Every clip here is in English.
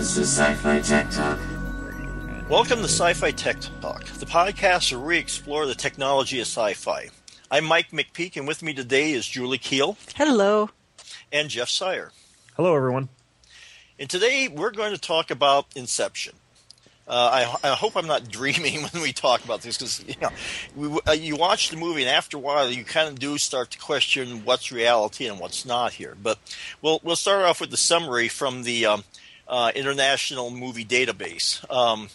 This is Sci-Fi Tech Talk. Welcome to Sci-Fi Tech Talk, the podcast where we explore the technology of sci-fi. I'm Mike McPeak, and with me today is Julie Keel Hello. and Jeff Sire. Hello, everyone. And today we're going to talk about Inception. Uh, I, I hope I'm not dreaming when we talk about this because you know we, uh, you watch the movie and after a while you kind of do start to question what's reality and what's not here. But we'll we'll start off with the summary from the um, uh, International Movie Database. Um,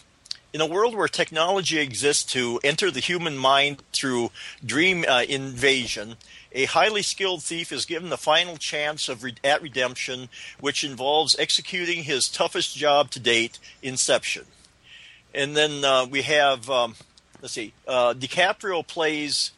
in a world where technology exists to enter the human mind through dream uh, invasion, a highly skilled thief is given the final chance of re- at redemption, which involves executing his toughest job to date, Inception. And then uh, we have, um, let's see, uh, DiCaprio plays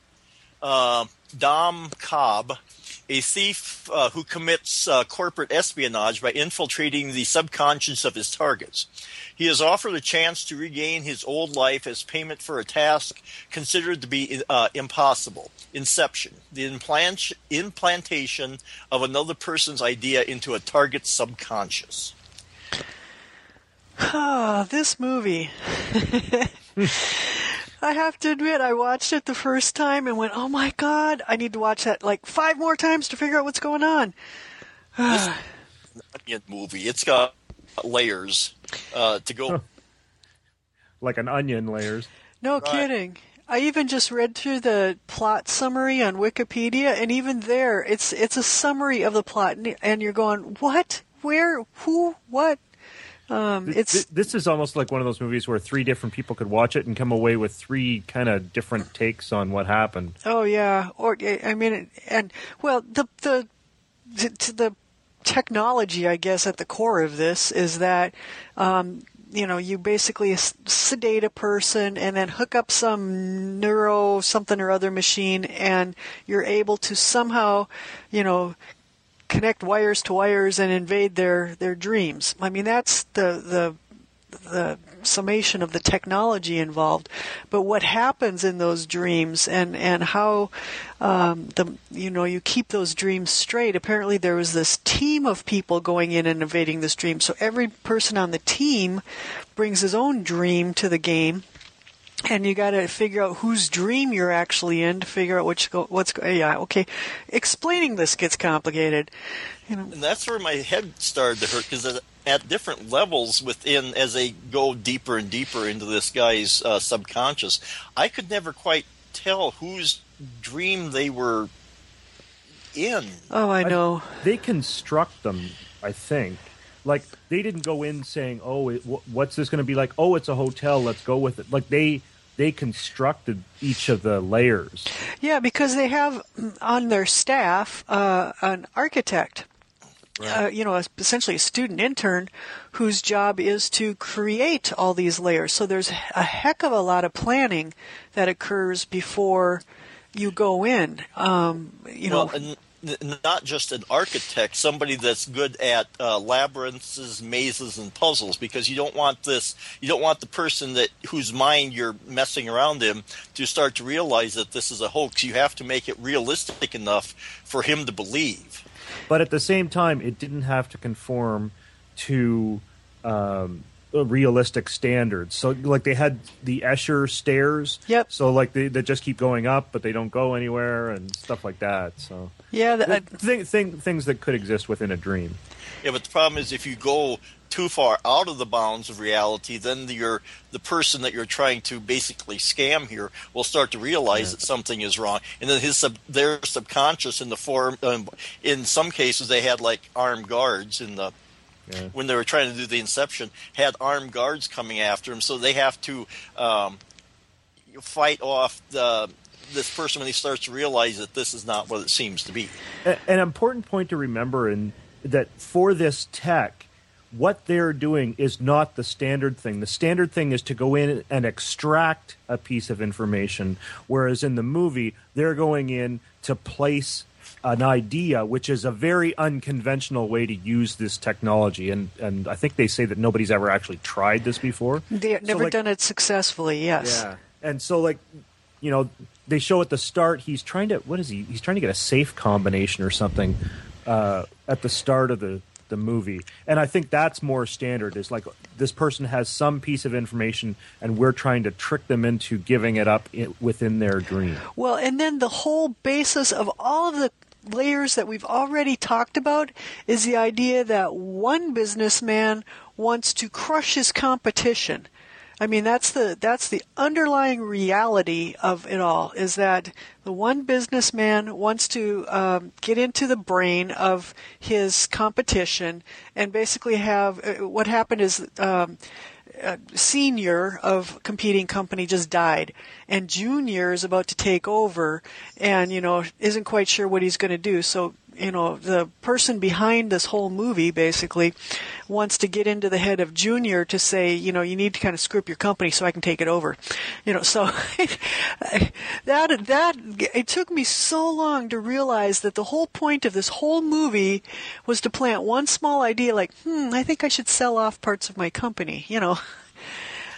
uh, Dom Cobb, a thief uh, who commits uh, corporate espionage by infiltrating the subconscious of his targets. He is offered a chance to regain his old life as payment for a task considered to be uh, impossible. Inception, the implant- implantation of another person's idea into a target's subconscious. Ah, this movie. I have to admit, I watched it the first time and went, "Oh my god, I need to watch that like five more times to figure out what's going on." Onion movie. It's got layers uh, to go. Like an onion layers. No Right. kidding. I even just read through the plot summary on Wikipedia, and even there, it's it's a summary of the plot, and- and you're going, "What? Where? Who? What?" Um, Th- it's th- this is almost like one of those movies where three different people could watch it and come away with three kind of different takes on what happened. Oh yeah, or I mean, and well, the the the, the technology, I guess, at the core of this is that. Um, you know, you basically sedate a person and then hook up some neuro something or other machine, and you're able to somehow, you know, connect wires to wires and invade their their dreams. I mean, that's the the the summation of the technology involved, but what happens in those dreams and and how um, the you know you keep those dreams straight. Apparently, there was this team of people going in and invading this dream. So every person on the team brings his own dream to the game. And you got to figure out whose dream you're actually in to figure out which go, what's go, yeah okay. Explaining this gets complicated, you know. And that's where my head started to hurt because at different levels within, as they go deeper and deeper into this guy's uh, subconscious, I could never quite tell whose dream they were in. Oh, I know. They construct them, I think. Like they didn't go in saying, "Oh, it, wh- what's this going to be like? Oh, it's a hotel. Let's go with it." Like they they constructed each of the layers. Yeah, because they have on their staff uh, an architect, uh, you know, essentially a student intern whose job is to create all these layers. So there's a heck of a lot of planning that occurs before you go in. Um, you know, and n- not just an architect, somebody that's good at uh, labyrinths, mazes, and puzzles, because you don't want this. You don't want the person that whose mind you're messing around in to start to realize that this is a hoax. You have to make it realistic enough for him to believe. but at the same time, it didn't have to conform to um, realistic standards. So, like they had the Escher stairs. Yep. So, like they, they just keep going up, but they don't go anywhere and stuff like that. So, yeah, the, thing, thing, things that could exist within a dream. Yeah, but the problem is if you go too far out of the bounds of reality, then you're, the person that you're trying to basically scam here will start to realize that something is wrong, and then his sub, their subconscious in the form. Um, in some cases, they had like armed guards in the Yeah. when they were trying to do the inception had armed guards coming after him, so they have to um, fight off the this person when he starts to realize that this is not what it seems to be. A- An important point to remember in that for this tech, what they're doing is not the standard thing. The standard thing is to go in and extract a piece of information, whereas in the movie, they're going in to place an idea, which is a very unconventional way to use this technology. And, and I think they say that nobody's ever actually tried this before. they've So, never like- done it successfully. Yes. yeah. And so like you know, they show at the start he's trying to what is he? He's trying to get a safe combination or something uh, at the start of the the movie. And I think that's more standard. Is like this person has some piece of information, and we're trying to trick them into giving it up within their dream. Well, and then the whole basis of all of the layers that we've already talked about is the idea that one businessman wants to crush his competition. I mean, that's the that's the underlying reality of it all. Is that the one businessman wants to um, get into the brain of his competition and basically have uh, what happened is. Um, senior of competing company just died and junior is about to take over and you know isn't quite sure what he's going to do so you know, the person behind this whole movie basically wants to get into the head of Junior to say, you know, you need to kind of screw up your company so I can take it over. You know, so that that it took me so long to realize that the whole point of this whole movie was to plant one small idea like, hmm, I think I should sell off parts of my company, you know.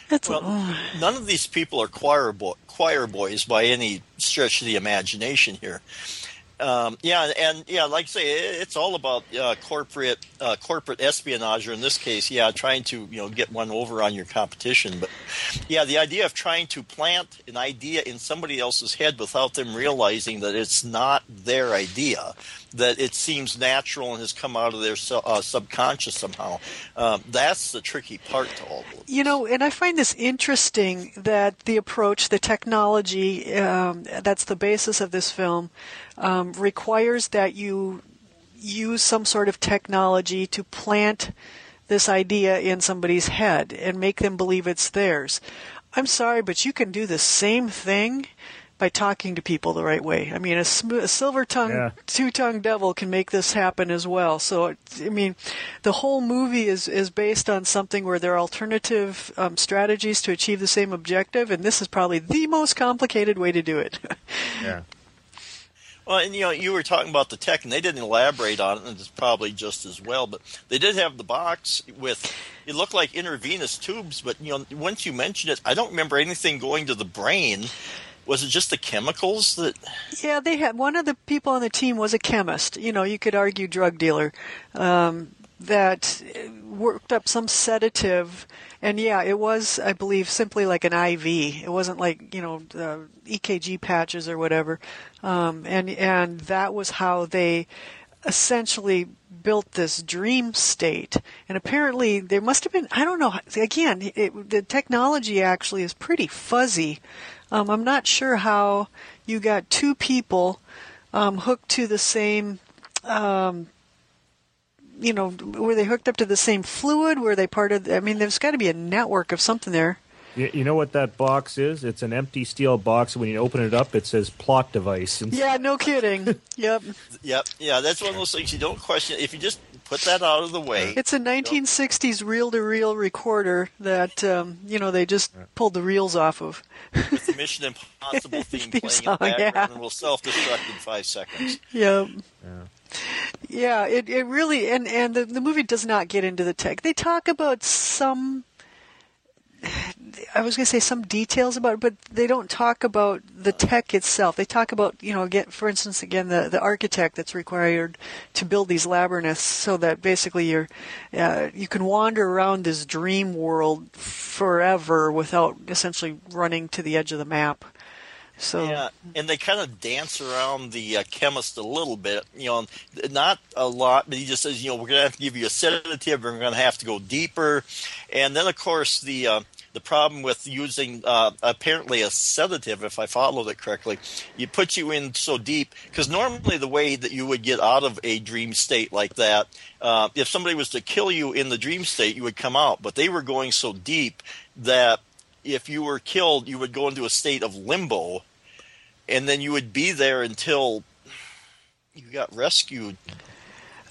That's well, oh. none of these people are choir, bo- choir boys by any stretch of the imagination here. Um, yeah, and yeah, like I say, it's all about uh, corporate uh, corporate espionage, or in this case, yeah, trying to you know get one over on your competition. But yeah, the idea of trying to plant an idea in somebody else's head without them realizing that it's not their idea, that it seems natural and has come out of their uh, subconscious somehow. Um, that's the tricky part to all of this. You know, and I find this interesting that the approach, the technology, um, that's the basis of this film, um, requires that you use some sort of technology to plant this idea in somebody's head and make them believe it's theirs. I'm sorry, but you can do the same thing by talking to people the right way. I mean, a, sm- a silver tongue, yeah. two tongue devil can make this happen as well. So, I mean, the whole movie is, is based on something where there are alternative um, strategies to achieve the same objective, and this is probably the most complicated way to do it. yeah. Well, and you know, you were talking about the tech, and they didn't elaborate on it, and it's probably just as well. But they did have the box with it looked like intravenous tubes, but you know, once you mentioned it, I don't remember anything going to the brain was it just the chemicals that? Yeah, they had one of the people on the team was a chemist. You know, you could argue drug dealer um, that worked up some sedative, and yeah, it was, I believe, simply like an IV. It wasn't like you know the EKG patches or whatever, um, and and that was how they essentially built this dream state and apparently there must have been i don't know again it, the technology actually is pretty fuzzy um, I'm not sure how you got two people um, hooked to the same. Um, you know, were they hooked up to the same fluid? Were they part of? I mean, there's got to be a network of something there. You, you know what that box is? It's an empty steel box. When you open it up, it says plot device. Yeah, no kidding. yep. Yep. Yeah, that's one of those things you don't question. If you just put that out of the way. It's a 1960s reel-to-reel recorder that um, you know they just pulled the reels off of. With the Mission Impossible theme, theme playing song, in the background, yeah. and will self-destruct in five seconds. Yep. Yeah. Yeah, it, it really and and the, the movie does not get into the tech. They talk about some I was going to say some details about it, but they don't talk about the tech itself. They talk about, you know, again, for instance, again, the, the architect that's required to build these labyrinths so that basically you're, uh, you can wander around this dream world forever without essentially running to the edge of the map. So yeah, and they kind of dance around the uh, chemist a little bit. You know, not a lot, but he just says, you know, we're going to have to give you a sedative. We're going to have to go deeper, and then of course the uh, the problem with using uh, apparently a sedative, if I followed it correctly, you put you in so deep because normally the way that you would get out of a dream state like that, uh, if somebody was to kill you in the dream state, you would come out. But they were going so deep that if you were killed, you would go into a state of limbo, and then you would be there until you got rescued.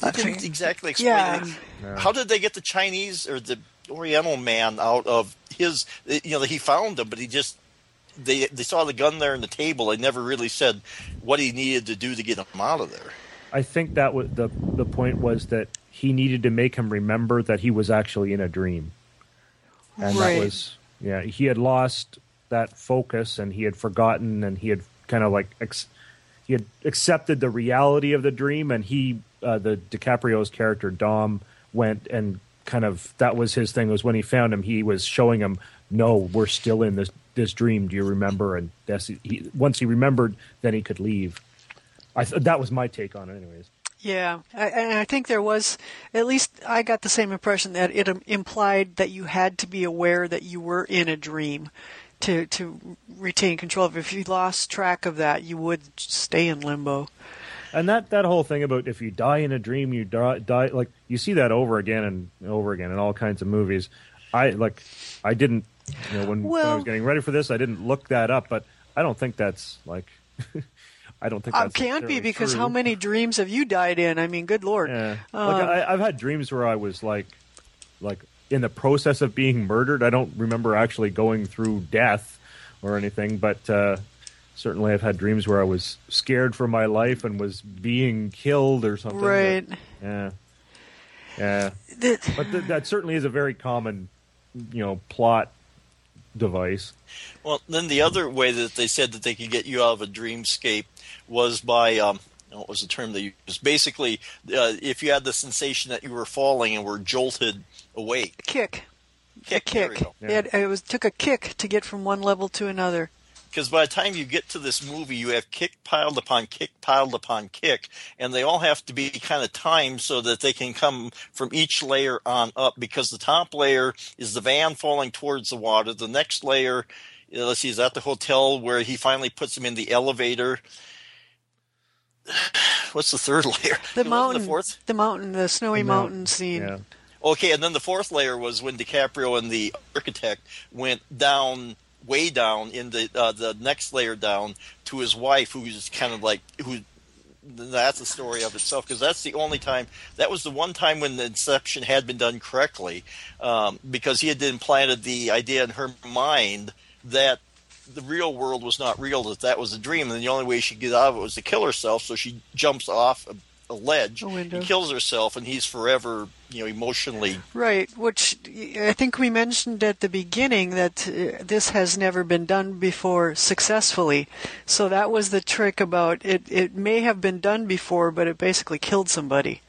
I didn't exactly explain yeah. How did they get the Chinese or the Oriental man out of his. You know, he found them, but he just they they saw the gun there in the table. They never really said what he needed to do to get him out of there. I think that was the the point was that he needed to make him remember that he was actually in a dream, and right. that was yeah. He had lost that focus, and he had forgotten, and he had kind of like ex- he had accepted the reality of the dream, and he uh, the DiCaprio's character Dom went and kind of that was his thing was when he found him he was showing him no we're still in this this dream. Do you remember? And he, once he remembered then he could leave. I th- that was my take on it anyways. Yeah, I, and I think there was at least I got the same impression that it implied that you had to be aware that you were in a dream to to retain control of. If you lost track of that, you would stay in limbo. and that that whole thing about if you die in a dream you die, die like you see that over again and over again in all kinds of movies i like i didn't you know when, when i was getting ready for this i didn't look that up but i don't think that's like i don't think Uh, that's can't be because true. how many dreams have you died in? I mean, good lord. Yeah. Um, like I, I've had dreams where I was like, like in the process of being murdered. I don't remember actually going through death or anything, but uh, certainly I've had dreams where I was scared for my life and was being killed or something. Right. But, yeah. Yeah. That- But th- that certainly is a very common, you know, plot device. Well, then the other way that they said that they could get you out of a dreamscape was by um, what was the term they used? Basically, uh, if you had the sensation that you were falling and were jolted awake. kick. Kick, a kick. Yeah. It, it was took a kick to get from one level to another. Because by the time you get to this movie, you have kick piled upon kick piled upon kick, and they all have to be kind of timed so that they can come from each layer on up. Because the top layer is the van falling towards the water. The next layer, uh, let's see, is at the hotel where he finally puts him in the elevator. What's the third layer? The mountain, The fourth. the mountain, the snowy The mount- mountain scene. Yeah. Okay, and then the fourth layer was when DiCaprio and the architect went down, way down in the uh, the next layer down to his wife, who's kind of like who. That's a story of itself because that's the only time. That was the one time when the Inception had been done correctly, um, because he had implanted the idea in her mind that the real world was not real, that that was a dream, and the only way she could get out of it was to kill herself. So she jumps off a, a ledge, A and kills herself, and he's forever, you know, emotionally Right, which I think we mentioned at the beginning that uh, this has never been done before successfully. So that was the trick about it. It may have been done before, but it basically killed somebody.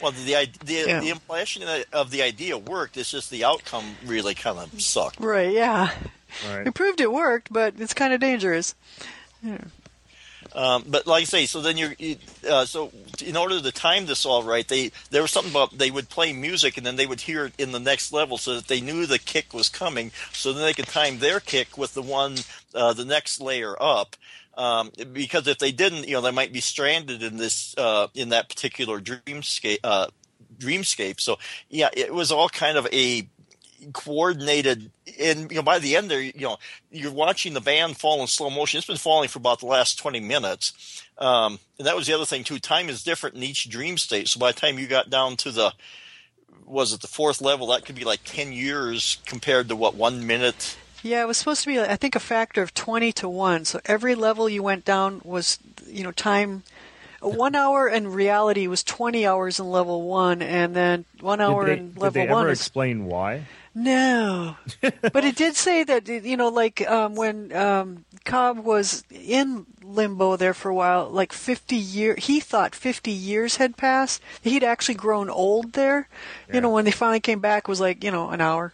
Well, the the, the, Yeah. the impression of the idea worked. It's just the outcome really kind of sucked. Right, yeah. Right. It proved it worked, but it's kind of dangerous. Um, but like I say, so then you're you- uh, so in order to time this all right, they there was something about they would play music and then they would hear it in the next level so that they knew the kick was coming, so then they could time their kick with the one uh, the next layer up. Um, because if they didn't, you know, they might be stranded in this uh, in that particular dreamscape. Uh, dreamscape. So yeah, it was all kind of a coordinated and you know by the end there you know you're watching the van fall in slow motion it's been falling for about the last 20 minutes um, and that was the other thing too time is different in each dream state so by the time you got down to the was it the fourth level that could be like 10 years compared to what one minute Yeah, it was supposed to be, I think, a factor of 20 to 1. So every level you went down was, you know, time. One hour in reality was 20 hours in level 1, and then one hour did they, in did level they 1 ever is. explain why? No. but it did say that, you know, like um, when um, Cobb was in limbo there for a while, like 50 year, he thought 50 years had passed. He'd actually grown old there. You know, when they finally came back, it was like, you know, an hour.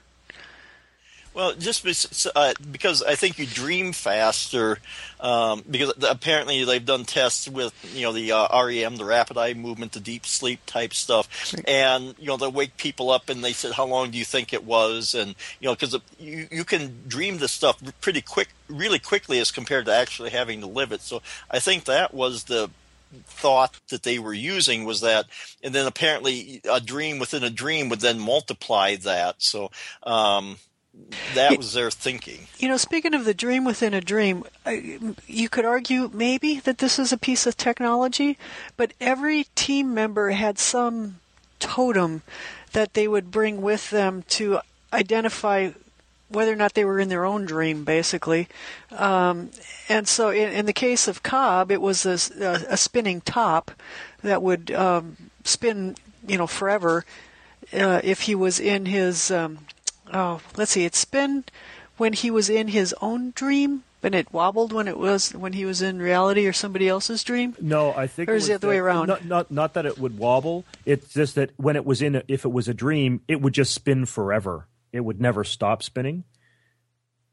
Well, just uh, because I think you dream faster, um, because apparently they've done tests with you know the uh, REM, the rapid eye movement, the deep sleep type stuff, and you know they wake people up and they said how long do you think it was, and you know because you you can dream this stuff pretty quick, really quickly as compared to actually having to live it. So I think that was the thought that they were using was that, and then apparently a dream within a dream would then multiply that. So. Um, that was their thinking. You know, speaking of the dream within a dream, I- you could argue maybe that this is a piece of technology, but every team member had some totem that they would bring with them to identify whether or not they were in their own dream, basically. Um, and so, in, in the case of Cobb, it was a spinning top that would um, spin, you know, forever uh, if he was in his. Um, oh, let's see, it spin when he was in his own dream, and it wobbled when it was when he was in reality or somebody else's dream? No, I think. Or it is was it the other way around? Not, not not that it would wobble. It's just that when it was in, a, if it was a dream, it would just spin forever. It would never stop spinning.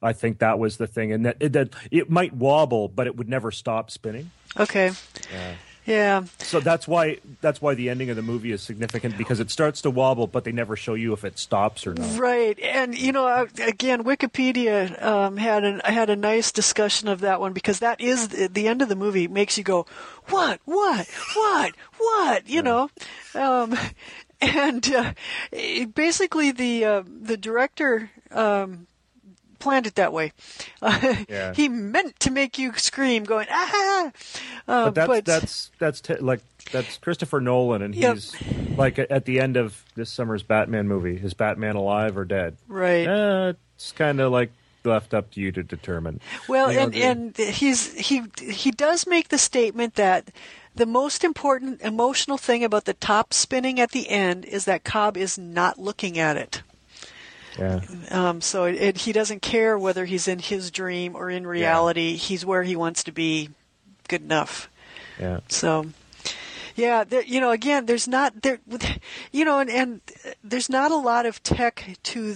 I think that was the thing, and that it, that it might wobble, but it would never stop spinning. Okay. Yeah. So that's why that's why the ending of the movie is significant because it starts to wobble, but they never show you if it stops or not. Right, and you know, uh, again, Wikipedia um, had an had a nice discussion of that one because that is the, the end of the movie makes you go, what, what, what, what, you know, um, and uh, basically the uh, the director. Um, planned it that way. Uh, Yeah. He meant to make you scream, going ah. Uh, But that's that's that's t- like that's Christopher Nolan, and Yep. he's like at the end of this summer's Batman movie. Is Batman alive or dead? right. Uh, it's kind of like left up to you to determine. Well, You know, and and he's he he does make the statement that the most important emotional thing about the top spinning at the end is that Cobb is not looking at it. Yeah. Um, so it, it, he doesn't care whether he's in his dream or in reality. He's where he wants to be. Good enough. Yeah. So, yeah, there, you know, again, there's not there, you know, and, and there's not a lot of tech to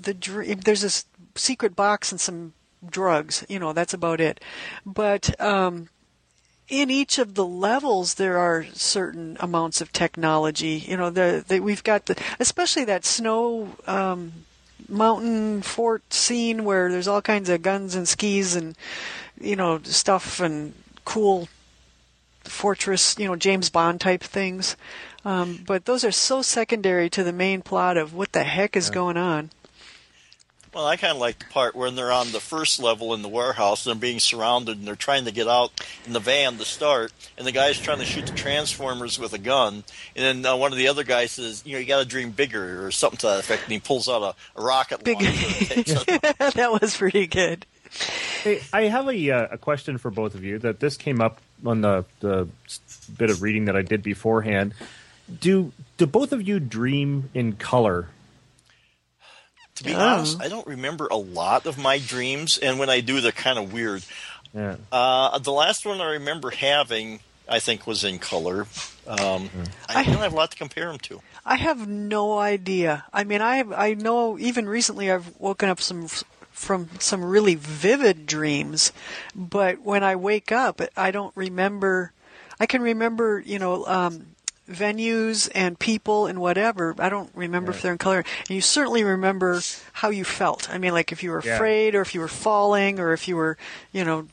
the dream. There's this secret box and some drugs. You know, that's about it. But um, in each of the levels, there are certain amounts of technology. You know, the, the we've got the, especially that snow. Um, mountain fort scene where there's all kinds of guns and skis and you know stuff and cool fortress, you know, James Bond type things. Um, but those are so secondary to the main plot of what the heck is going on. Well, I kind of like the part when they're on the first level in the warehouse and they're being surrounded and they're trying to get out in the van to start, and the guy's trying to shoot the transformers with a gun, and then uh, one of the other guys says, "You know, you got to dream bigger" or something to that effect, and he pulls out a, a rocket Big- launcher and takes it. that was pretty good. Hey, I have a uh, a question for both of you. That this came up on the the bit of reading that I did beforehand. Do do both of you dream in color? To be Oh. honest, I don't remember a lot of my dreams, and when I do, they're kind of weird. Yeah. Uh, the last one I remember having, I think, was in color. Um, I I- don't have a lot to compare them to. I have no idea. I mean, I I know even recently I've woken up some from some really vivid dreams, but when I wake up, I don't remember. I can remember, you know, um, venues and people and whatever. I don't remember if they're in color. And you certainly remember how you felt. I mean, like if you were Yeah. afraid or if you were falling or if you were, you know,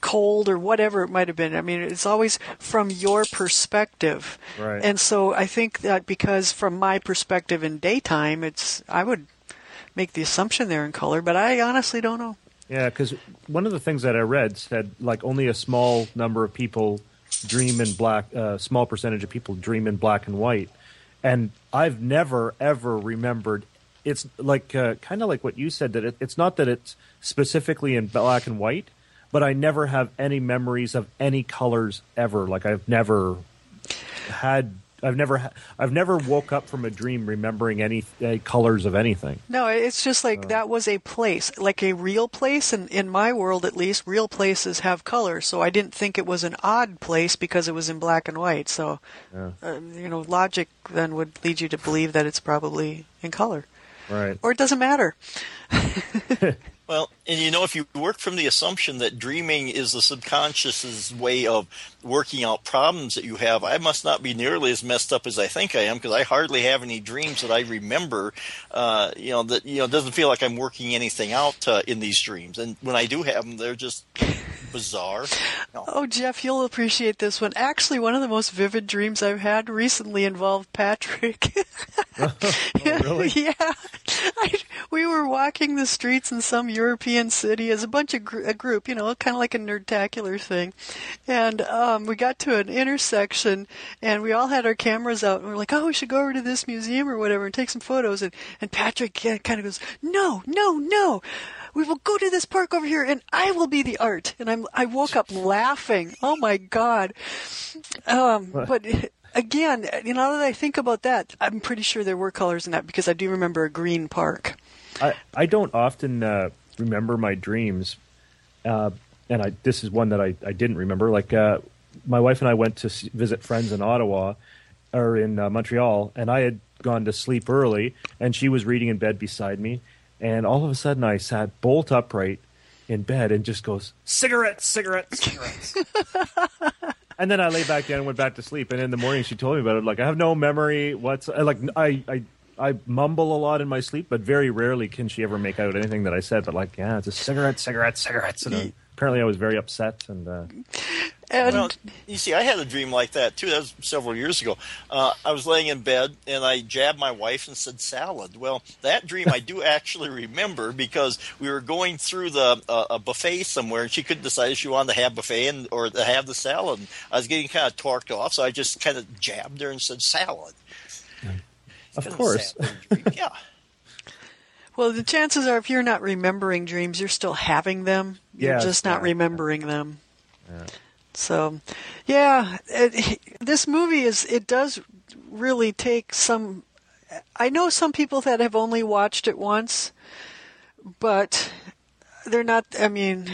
cold or whatever it might have been. I mean, it's always from your perspective. Right. And so I think that because from my perspective in daytime, it's I would make the assumption they're in color, but I honestly don't know. Yeah, because one of the things that I read said like only a small number of people dream in black. A uh, small percentage of people dream in black and white, and I've never ever remembered. It's like uh, kind of like what you said that it, it's not that it's specifically in black and white, but I never have any memories of any colors ever. Like I've never had. I've never. I've never woke up from a dream remembering any uh, colors of anything. No, it's just like that was a place, like a real place, and in my world at least, real places have color. So I didn't think it was an odd place because it was in black and white. So, Yeah. uh, you know, logic then would lead you to believe that it's probably in color, Right. or it doesn't matter. Well, and you know, if you work from the assumption that dreaming is the subconscious's way of working out problems that you have, I must not be nearly as messed up as I think I am because I hardly have any dreams that I remember. Uh, you know, that you know it doesn't feel like I'm working anything out uh, in these dreams, and when I do have them, they're just bizarre. No. Oh, Jeff, you'll appreciate this one. Actually, one of the most vivid dreams I've had recently involved Patrick. really? yeah. I, we were walking the streets in some European city as a bunch of gr- a group, you know, kind of like a nerdtacular thing. And um, we got to an intersection, and we all had our cameras out, and we are like, oh, we should go over to this museum or whatever and take some photos. And, and Patrick kind of goes, no, no, no. We will go to this park over here, and I will be the art. And I'm I woke up laughing. Oh my god! Um, but again, you know, now that I think about that, I'm pretty sure there were colors in that because I do remember a green park. I, I don't often uh, remember my dreams, uh, and I this is one that I, I didn't remember. Like uh, my wife and I went to visit friends in Ottawa or in uh, Montreal, and I had gone to sleep early, and she was reading in bed beside me, and all of a sudden I sat bolt upright in bed and just goes cigarettes, cigarettes, cigarettes. and then I lay back down and went back to sleep. And in the morning, she told me about it. Like I have no memory. What's like I I I mumble a lot in my sleep, but very rarely can she ever make out anything that I said. But like, yeah, it's a cigarette, cigarette, cigarettes. And uh, apparently, I was very upset. And uh, And Well, you see, I had a dream like that too. That was several years ago. Uh, I was laying in bed and I jabbed my wife and said salad. Well, that dream I do actually remember because we were going through the uh, a buffet somewhere and she couldn't decide if she wanted to have buffet and or to have the salad. And I was getting kind of torqued off, so I just kind of jabbed her and said salad. Of course, sad little dream. yeah. well, the chances are, if you're not remembering dreams, you're still having them. You're Yes, just not yeah. remembering them. Yeah. So, yeah, it, this movie is. It does really take some. I know some people that have only watched it once, but they're not. I mean,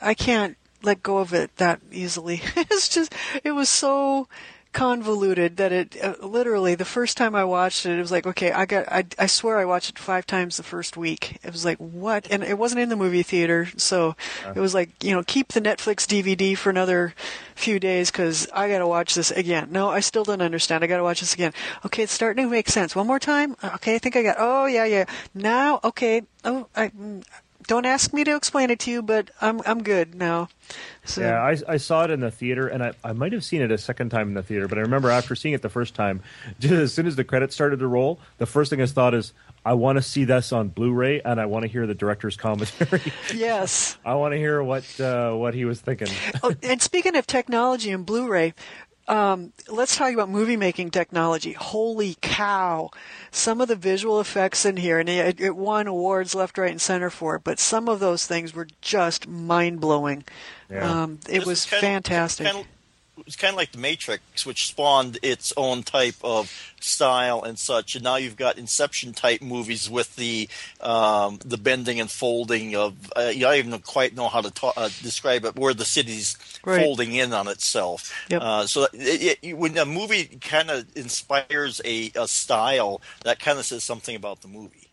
I can't let go of it that easily. it's just. It was so convoluted that it uh, literally the first time I watched it, it was like, okay, I got. I, I swear I watched it five times the first week. It was like, what? And it wasn't in the movie theater, so uh. it was like, you know, keep the Netflix DVD for another few days because I got to watch this again. No, I still don't understand. I got to watch this again. Okay, it's starting to make sense. One more time. Uh, okay, I think I got. Oh yeah, yeah. Now, okay. Oh, I. Mm, Don't ask me to explain it to you, but I'm I'm good now. So, yeah, I, I saw it in the theater, and I, I might have seen it a second time in the theater. But I remember after seeing it the first time, just as soon as the credits started to roll, the first thing I thought is, I want to see this on Blu-ray, and I want to hear the director's commentary. yes. I want to hear what uh, what he was thinking. oh, and speaking of technology and Blu-ray, um, let's talk about movie making technology. Holy cow! Some of the visual effects in here, and it, it won awards left, right, and center for it. But some of those things were just mind blowing. Yeah. Um, it This was is kind of- fantastic. kind of- it's kind of like the Matrix, which spawned its own type of style and such. And now you've got Inception type movies with the um, the bending and folding of. Uh, you I don't even quite know how to ta- uh, describe it, where the city's Right. folding in on itself. Yep. Uh, so it, it, when a movie kind of inspires a, a style, that kind of says something about the movie.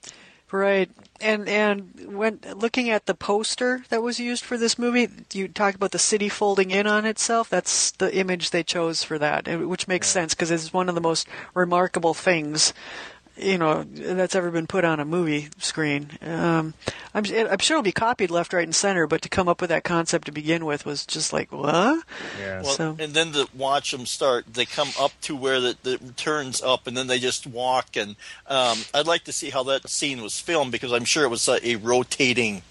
Right, and and when looking at the poster that was used for this movie, you talk about the city folding in on itself. That's the image they chose for that, which makes sense because it's one of the most remarkable things, you know, that's ever been put on a movie screen. Um, I'm I'm sure it'll be copied left, right, and center, but to come up with that concept to begin with was just like what? Yeah. Well, So- and then to watch them start, they come up to where the, the turns up, and then they just walk. And um, I'd like to see how that scene was filmed because I'm sure it was a, a rotating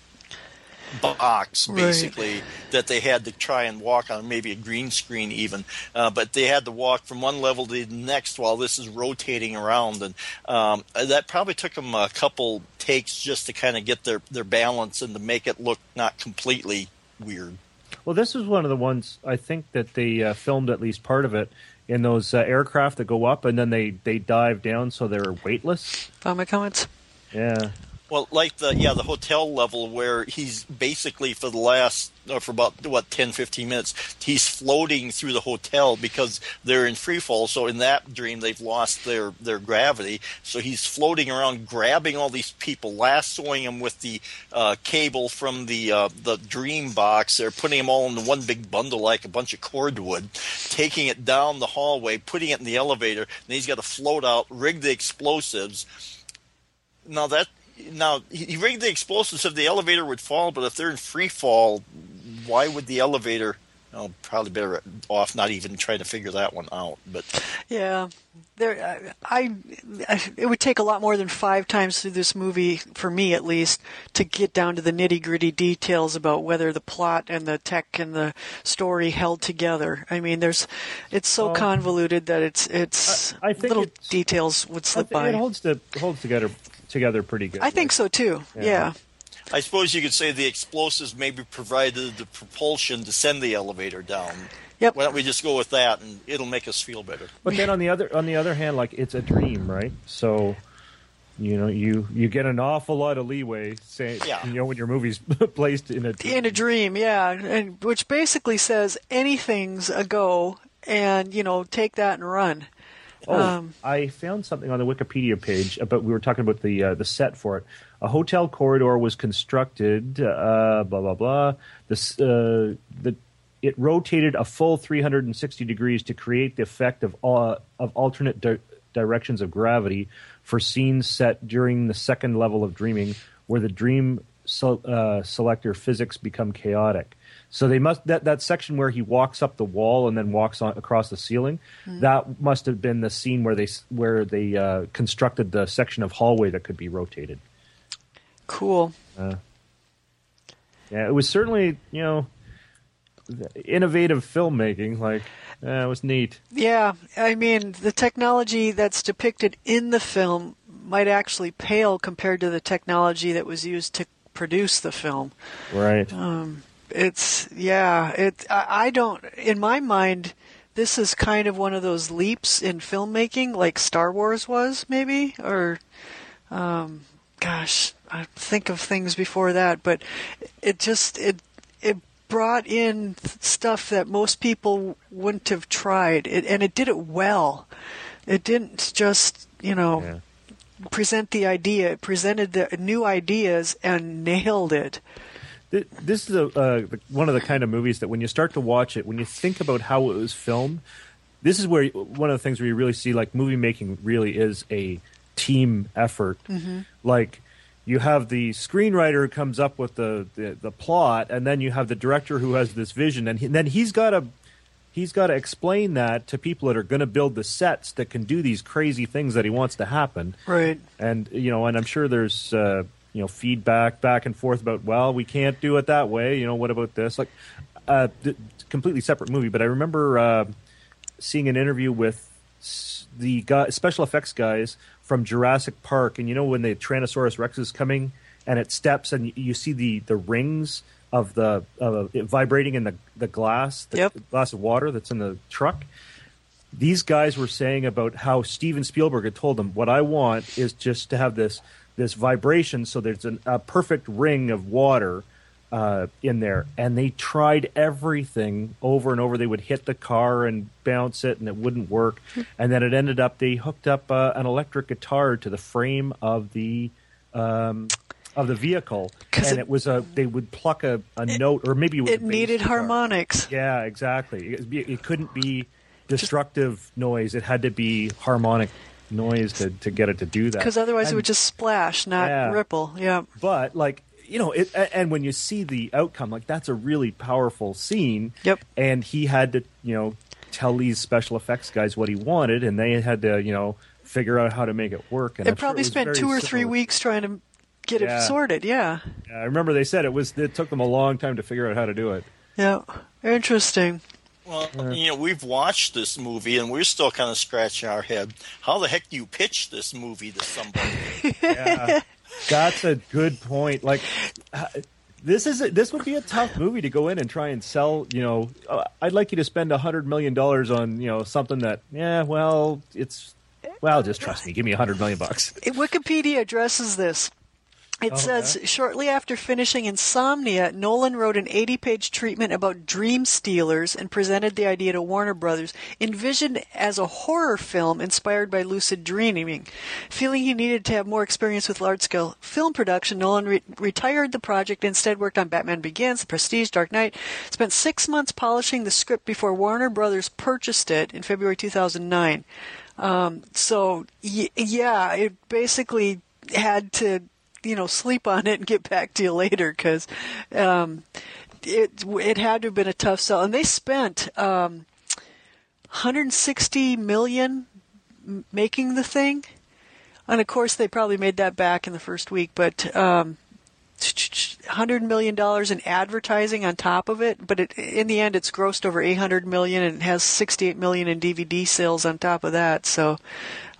box, Right. basically, that they had to try and walk on, maybe a green screen even. Uh, but they had to walk from one level to the next while this is rotating around, and um, that probably took them a couple takes just to kind of get their their balance and to make it look not completely weird. Well, this is one of the ones I think that they uh, filmed at least part of it in those uh, aircraft that go up and then they, they dive down so they're weightless. Found my comments. Yeah. Well, like the yeah the hotel level where he's basically for the last or for about what 10, 15 minutes he's floating through the hotel because they're in free fall. So in that dream they've lost their their gravity. So he's floating around, grabbing all these people, lassoing them with the uh, cable from the uh, the dream box. They're putting them all in one big bundle like a bunch of cordwood, taking it down the hallway, putting it in the elevator. And he's got to float out, rig the explosives now that now he he rigged the explosives so the elevator would fall, but if they're in free fall, why would the elevator? Oh, probably better off not even trying to figure that one out. But Yeah, there. I, I. It would take a lot more than five times through this movie, for me at least, to get down to the nitty gritty details about whether the plot and the tech and the story held together. I mean, there's. It's so Well, convoluted that it's it's I- I think little it's- details would I slip think by. It holds to, holds together together pretty good. I think so too. Yeah. Yeah. I suppose you could say the explosives maybe provided the propulsion to send the elevator down. Yep. Why don't we just go with that, and it'll make us feel better. But then on the other on the other hand, like it's a dream, right? So you know, you you get an awful lot of leeway, say, Yeah. you know, when your movie's placed in a in a dream, yeah, and which basically says anything's a go, and you know, take that and run. Oh, Um, I found something on the Wikipedia page about we were talking about the uh, the set for it. A hotel corridor was constructed. Uh, blah blah blah. This uh, the it rotated a full 360 degrees to create the effect of uh, of alternate di- directions of gravity for scenes set during the second level of dreaming, where the dream uh, selector physics become chaotic. So they must that, that section where he walks up the wall and then walks on, across the ceiling. That must have been the scene where they where they uh, constructed the section of hallway that could be rotated. Cool. Yeah, it was certainly you know innovative filmmaking. Like uh, it was neat. Yeah, I mean, the technology that's depicted in the film might actually pale compared to the technology that was used to produce the film. Right. It's yeah, it I, I don't in my mind this is kind of one of those leaps in filmmaking like Star Wars was maybe or um gosh, I think of things before that, but it just it it brought in stuff that most people wouldn't have tried it, and it did it well. It didn't just, you know, Yeah. present the idea. It presented the new ideas and nailed it. Th- This is a, uh, one of the kind of movies that when you start to watch it, when you think about how it was filmed, this is where one of the things where you really see like movie making really is a team effort. Like you have the screenwriter who comes up with the, the the plot, and then you have the director who has this vision, and, he, and then he's got to he's got to explain that to people that are going to build the sets that can do these crazy things that he wants to happen Right. and you know, and I'm sure there's uh, you know feedback back and forth about well, we can't do it that way. You know, what about this? Like, uh, th- completely separate movie, but I remember uh, seeing an interview with the guy, special effects guys from Jurassic Park, and you know when the Tyrannosaurus Rex is coming and it steps, and you, see the the rings of the uh, it vibrating in the the glass, the Yep. glass of water that's in the truck these guys were saying about how Steven Spielberg had told them, "What I want is just to have this this vibration, so there's an, a perfect ring of water uh, in there." And they tried everything over and over. They would hit the car and bounce it, and it wouldn't work. and then it ended up they hooked up uh, an electric guitar to the frame of the. Um, of the vehicle, and it- it, was a they would pluck a, a note, or maybe it, It needed guitar. harmonics. Yeah, exactly. It, it couldn't be destructive noise. It had to be harmonic noise to, to get it to do that. Because otherwise it would just splash, not Yeah. ripple. Yeah. But like you know, it, and when you see the outcome, like that's a really powerful scene. Yep. And he had to, you know, tell these special effects guys what he wanted, and they had to, you know, figure out how to make it work. And It I'm probably was spent two or three weeks trying to get Yeah. it sorted. Yeah. I remember they said it was. It took them a long time to figure out how to do it. Yeah. Interesting. Well, you know, we've watched this movie and we're still kind of scratching our head. How the heck do you pitch this movie to somebody? Yeah, that's a good point. Like, uh, this is a, this would be a tough movie to go in and try and sell. You know, uh, I'd like you to spend a hundred million dollars on you know something that, yeah, well, it's well, just trust me, give me a hundred million bucks. Wikipedia addresses this. It Oh, says yeah? shortly after finishing Insomnia, Nolan wrote an 80 page treatment about dream stealers and presented the idea to Warner Brothers, envisioned as a horror film inspired by lucid dreaming. Feeling he needed to have more experience with large scale film production, Nolan re- retired the project, instead worked on Batman Begins, The Prestige, Dark Knight, spent six months polishing the script before Warner Brothers purchased it in February 2009. Um, so, y- yeah, it basically had to you know sleep on it and get back to you later because um, it it had to have been a tough sell, and they spent um, 160 million making the thing, and of course they probably made that back in the first week, but. Um, Hundred million dollars in advertising on top of it, but it, in the end, it's grossed over eight hundred million and has sixty-eight million in DVD sales on top of that. So,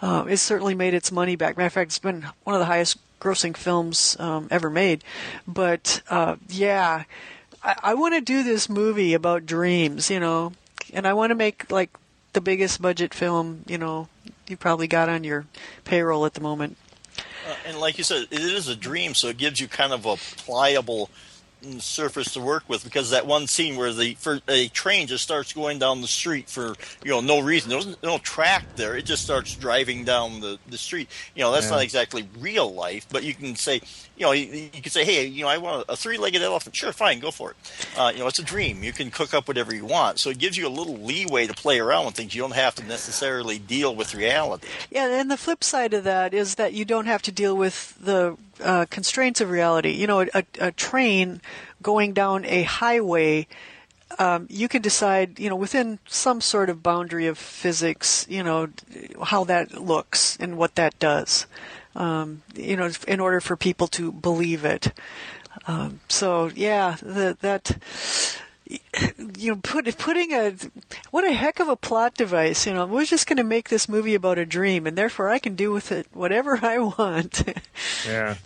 uh, it's certainly made its money back. Matter of fact, it's been one of the highest grossing films um, ever made. But uh, yeah, I, I want to do this movie about dreams, you know, and I want to make like the biggest budget film, you know, you probably got on your payroll at the moment. Uh, and like you said, it is a dream, so it gives you kind of a pliable surface to work with because that one scene where the for a train just starts going down the street for you know no reason. There's no track there. It just starts driving down the, the street. You know that's Yeah. not exactly real life but you can say you know you, can say hey you know I want a three-legged elephant. Sure fine go for it. Uh, you know it's a dream. You can cook up whatever you want. So it gives you a little leeway to play around with things. You don't have to necessarily deal with reality. Yeah, and the flip side of that is that you don't have to deal with the uh, constraints of reality. You know, a, a train going down a highway, um, you can decide, you know, within some sort of boundary of physics, you know, how that looks and what that does. Um, you know, in order for people to believe it. Um, so yeah, the, that you know, put, putting a what a heck of a plot device. You know, we're just going to make this movie about a dream, and therefore I can do with it whatever I want. Yeah.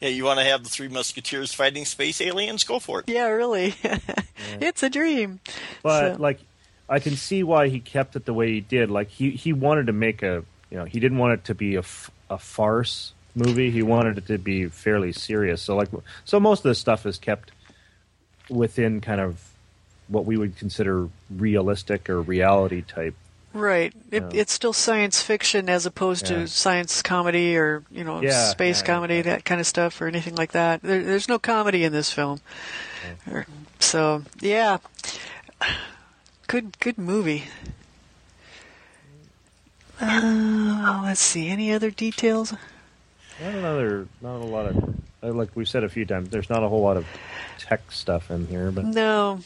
yeah you want to have the three musketeers fighting space aliens go for it yeah, really, it's a dream. But So- like, I can see why he kept it the way he did. Like he he wanted to make a you know he didn't want it to be a, f- a farce movie. He wanted it to be fairly serious. So like so most of this stuff is kept within kind of what we would consider realistic or reality type. Right. It. It's still science fiction as opposed Yeah. to science comedy or you know Yeah, space yeah, comedy, that kind of stuff, or anything like that. There, there's no comedy in this film. So yeah, good good movie. Uh, let's see. Any other details? Not another not a lot of uh, like we've said a few times. There's not a whole lot of tech stuff in here, but No.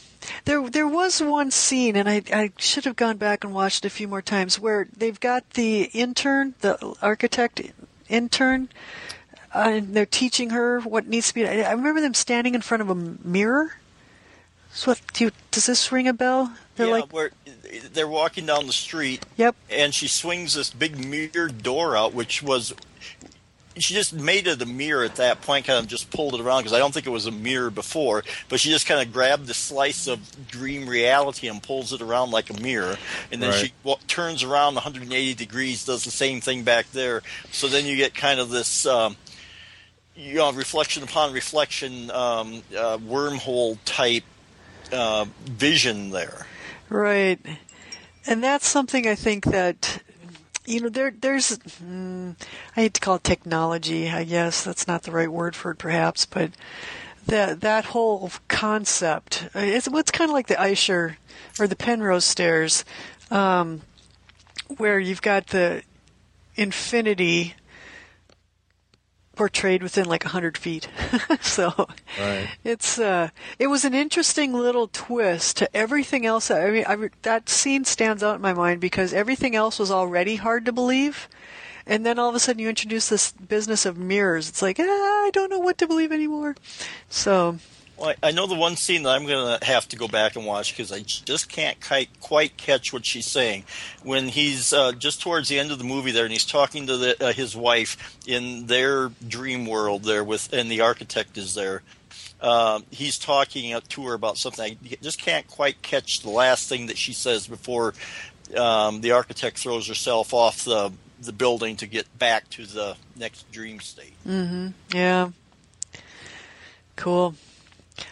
There there was one scene and I I should have gone back and watched it a few more times where they've got the intern, the architect intern uh, and they're teaching her what needs to be I I remember them standing in front of a mirror. So what do you, does this ring a bell? They're yeah, like where they're walking down the street Yep. and she swings this big mirror door out, which was she just made it a mirror at that point, kind of just pulled it around because I don't think it was a mirror before, but she just kind of grabbed the slice of dream reality and pulls it around like a mirror, and then Right. she wa- turns around 180 degrees, does the same thing back there. So then you get kind of this. Um, you know, reflection upon reflection, um, uh, wormhole type uh, vision there. Right. And that's something I think that you know there there's mm, I hate to call it technology, I guess that's not the right word for it perhaps, but that that whole concept uh, it's what's kind of like the Escher or the Penrose stairs um, where you've got the infinity portrayed within like a hundred feet. so Right. it's uh, it was an interesting little twist to everything else. I mean, I, that scene stands out in my mind because everything else was already hard to believe, and then all of a sudden you introduce this business of mirrors. It's like ah, I don't know what to believe anymore. So Well, I know the one scene that I'm going to have to go back and watch because I just can't quite, catch what she's saying. When he's uh, just towards the end of the movie there, and he's talking to the, uh, his wife in their dream world there, with and the architect is there. Um, he's talking to her about something. I just can't quite catch the last thing that she says before um, the architect throws herself off the the building to get back to the next dream state. Mm-hmm. yeah, cool.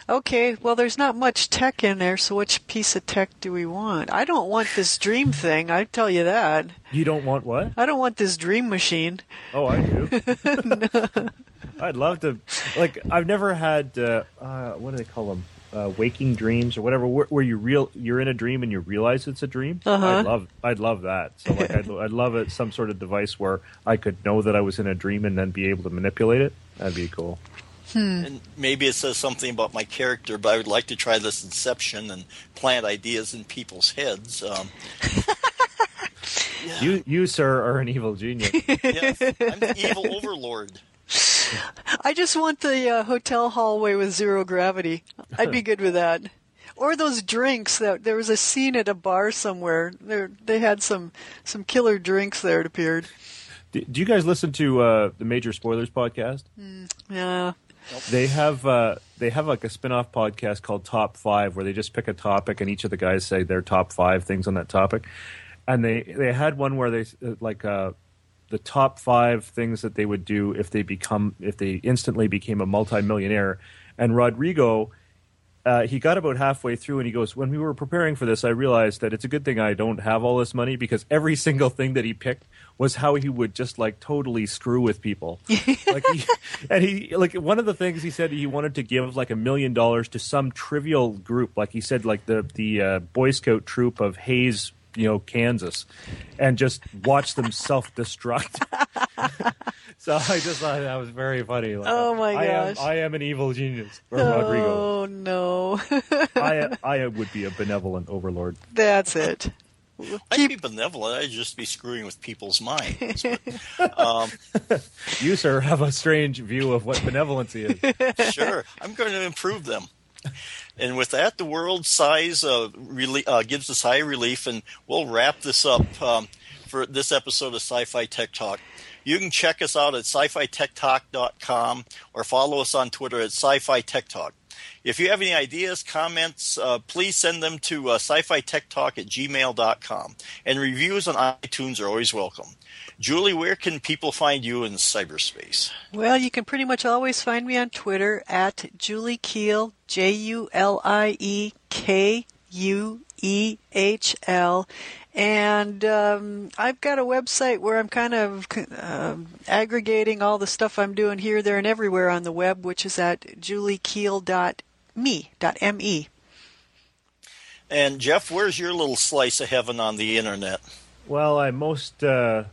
Okay, well, there's not much tech in there, so which piece of tech do we want? I don't want this dream thing. I tell you that. You don't want what? I don't want this dream machine. Oh, I do. I'd love to. Like, I've never had uh, uh, what do they call them? Uh, waking dreams or whatever, where, where you real you're in a dream and you realize it's a dream. Uh-huh. I'd love, I'd love that. So, like, I'd, I'd love it some sort of device where I could know that I was in a dream and then be able to manipulate it. That'd be cool. And maybe it says something about my character, but I would like to try this Inception and plant ideas in people's heads. Um, You, you, sir, are an evil genius. yes, I'm the evil overlord. I just want the uh, hotel hallway with zero gravity. I'd be good with that. Or those drinks that there was a scene at a bar somewhere. There they had some some killer drinks there. It appeared. do, do you guys listen to uh, the Major Spoilers podcast? Yeah. They have uh, they have like a spin-off podcast called Top Five, where they just pick a topic and each of the guys say their top five things on that topic. And they they had one where they uh, like uh, the top five things that they would do if they become if they instantly became a multimillionaire. And Rodrigo, uh, he got about halfway through and he goes, "When we were preparing for this, I realized that it's a good thing I don't have all this money because every single thing that he picked was how he would just like totally screw with people. like he, and he like one of the things he said he wanted to give like a million dollars to some trivial group, like he said, like the the uh, Boy Scout troop of Hays you know Kansas, and just watch them self destruct. so I just thought that was very funny. Like, Oh, my I am, gosh. I am an evil genius, or Rodrigo. Oh no, I I would be a benevolent overlord. that's it. I'd be benevolent. I'd just be screwing with people's minds. But, um, You sir have a strange view of what benevolency is. sure, I'm going to improve them. And with that, the world size uh, really, uh, gives us high relief, and we'll wrap this up um, for this episode of Sci-Fi Tech Talk. You can check us out at sci-fi-tech-talk.com or follow us on Twitter at Sci-Fi Tech Talk. If you have any ideas, comments, uh, please send them to uh, sci-fi tech talk at gmail.com. And reviews on iTunes are always welcome. Julie, where can people find you in cyberspace? Well, you can pretty much always find me on Twitter at Julie Kuehl, J U L I E K U E H L. And um, I've got a website where I'm kind of um aggregating all the stuff I'm doing here, there, and everywhere on the web, which is at juliekuehl.me. .me. And Jeff, where's your little slice of heaven on the internet? Well, I most uh,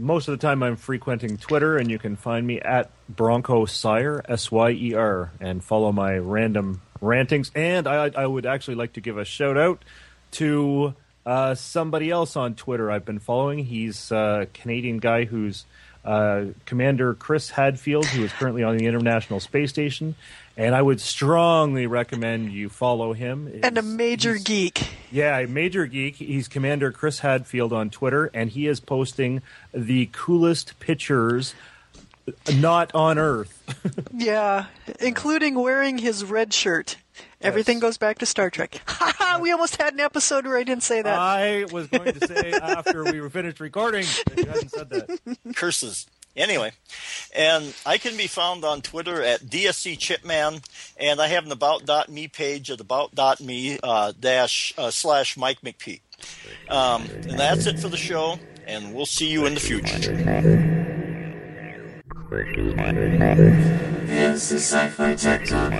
most of the time I'm frequenting Twitter, and you can find me at Bronco Syer S Y E R, and follow my random rantings. And I, I would actually like to give a shout out to uh, somebody else on Twitter I've been following. He's a Canadian guy who's uh, Commander Chris Hadfield, who is currently on the International Space Station. And I would strongly recommend you follow him. And a major geek. yeah, a major geek. He's Commander Chris Hadfield on Twitter, and he is posting the coolest pictures not on Earth. Yeah, including wearing his red shirt. Everything Yes. goes back to Star Trek. Ha ha! We almost had an episode where I didn't say that. I was going to say after we were finished recording, that you hadn't said that. Curses. Anyway, and I can be found on Twitter at DSC Chipman, and I have an about.me page at about.me uh, dash uh, slash Mike McPeak. Um, and that's it for the show, and we'll see you in the future. It's the Sci-Fi Tech Talk.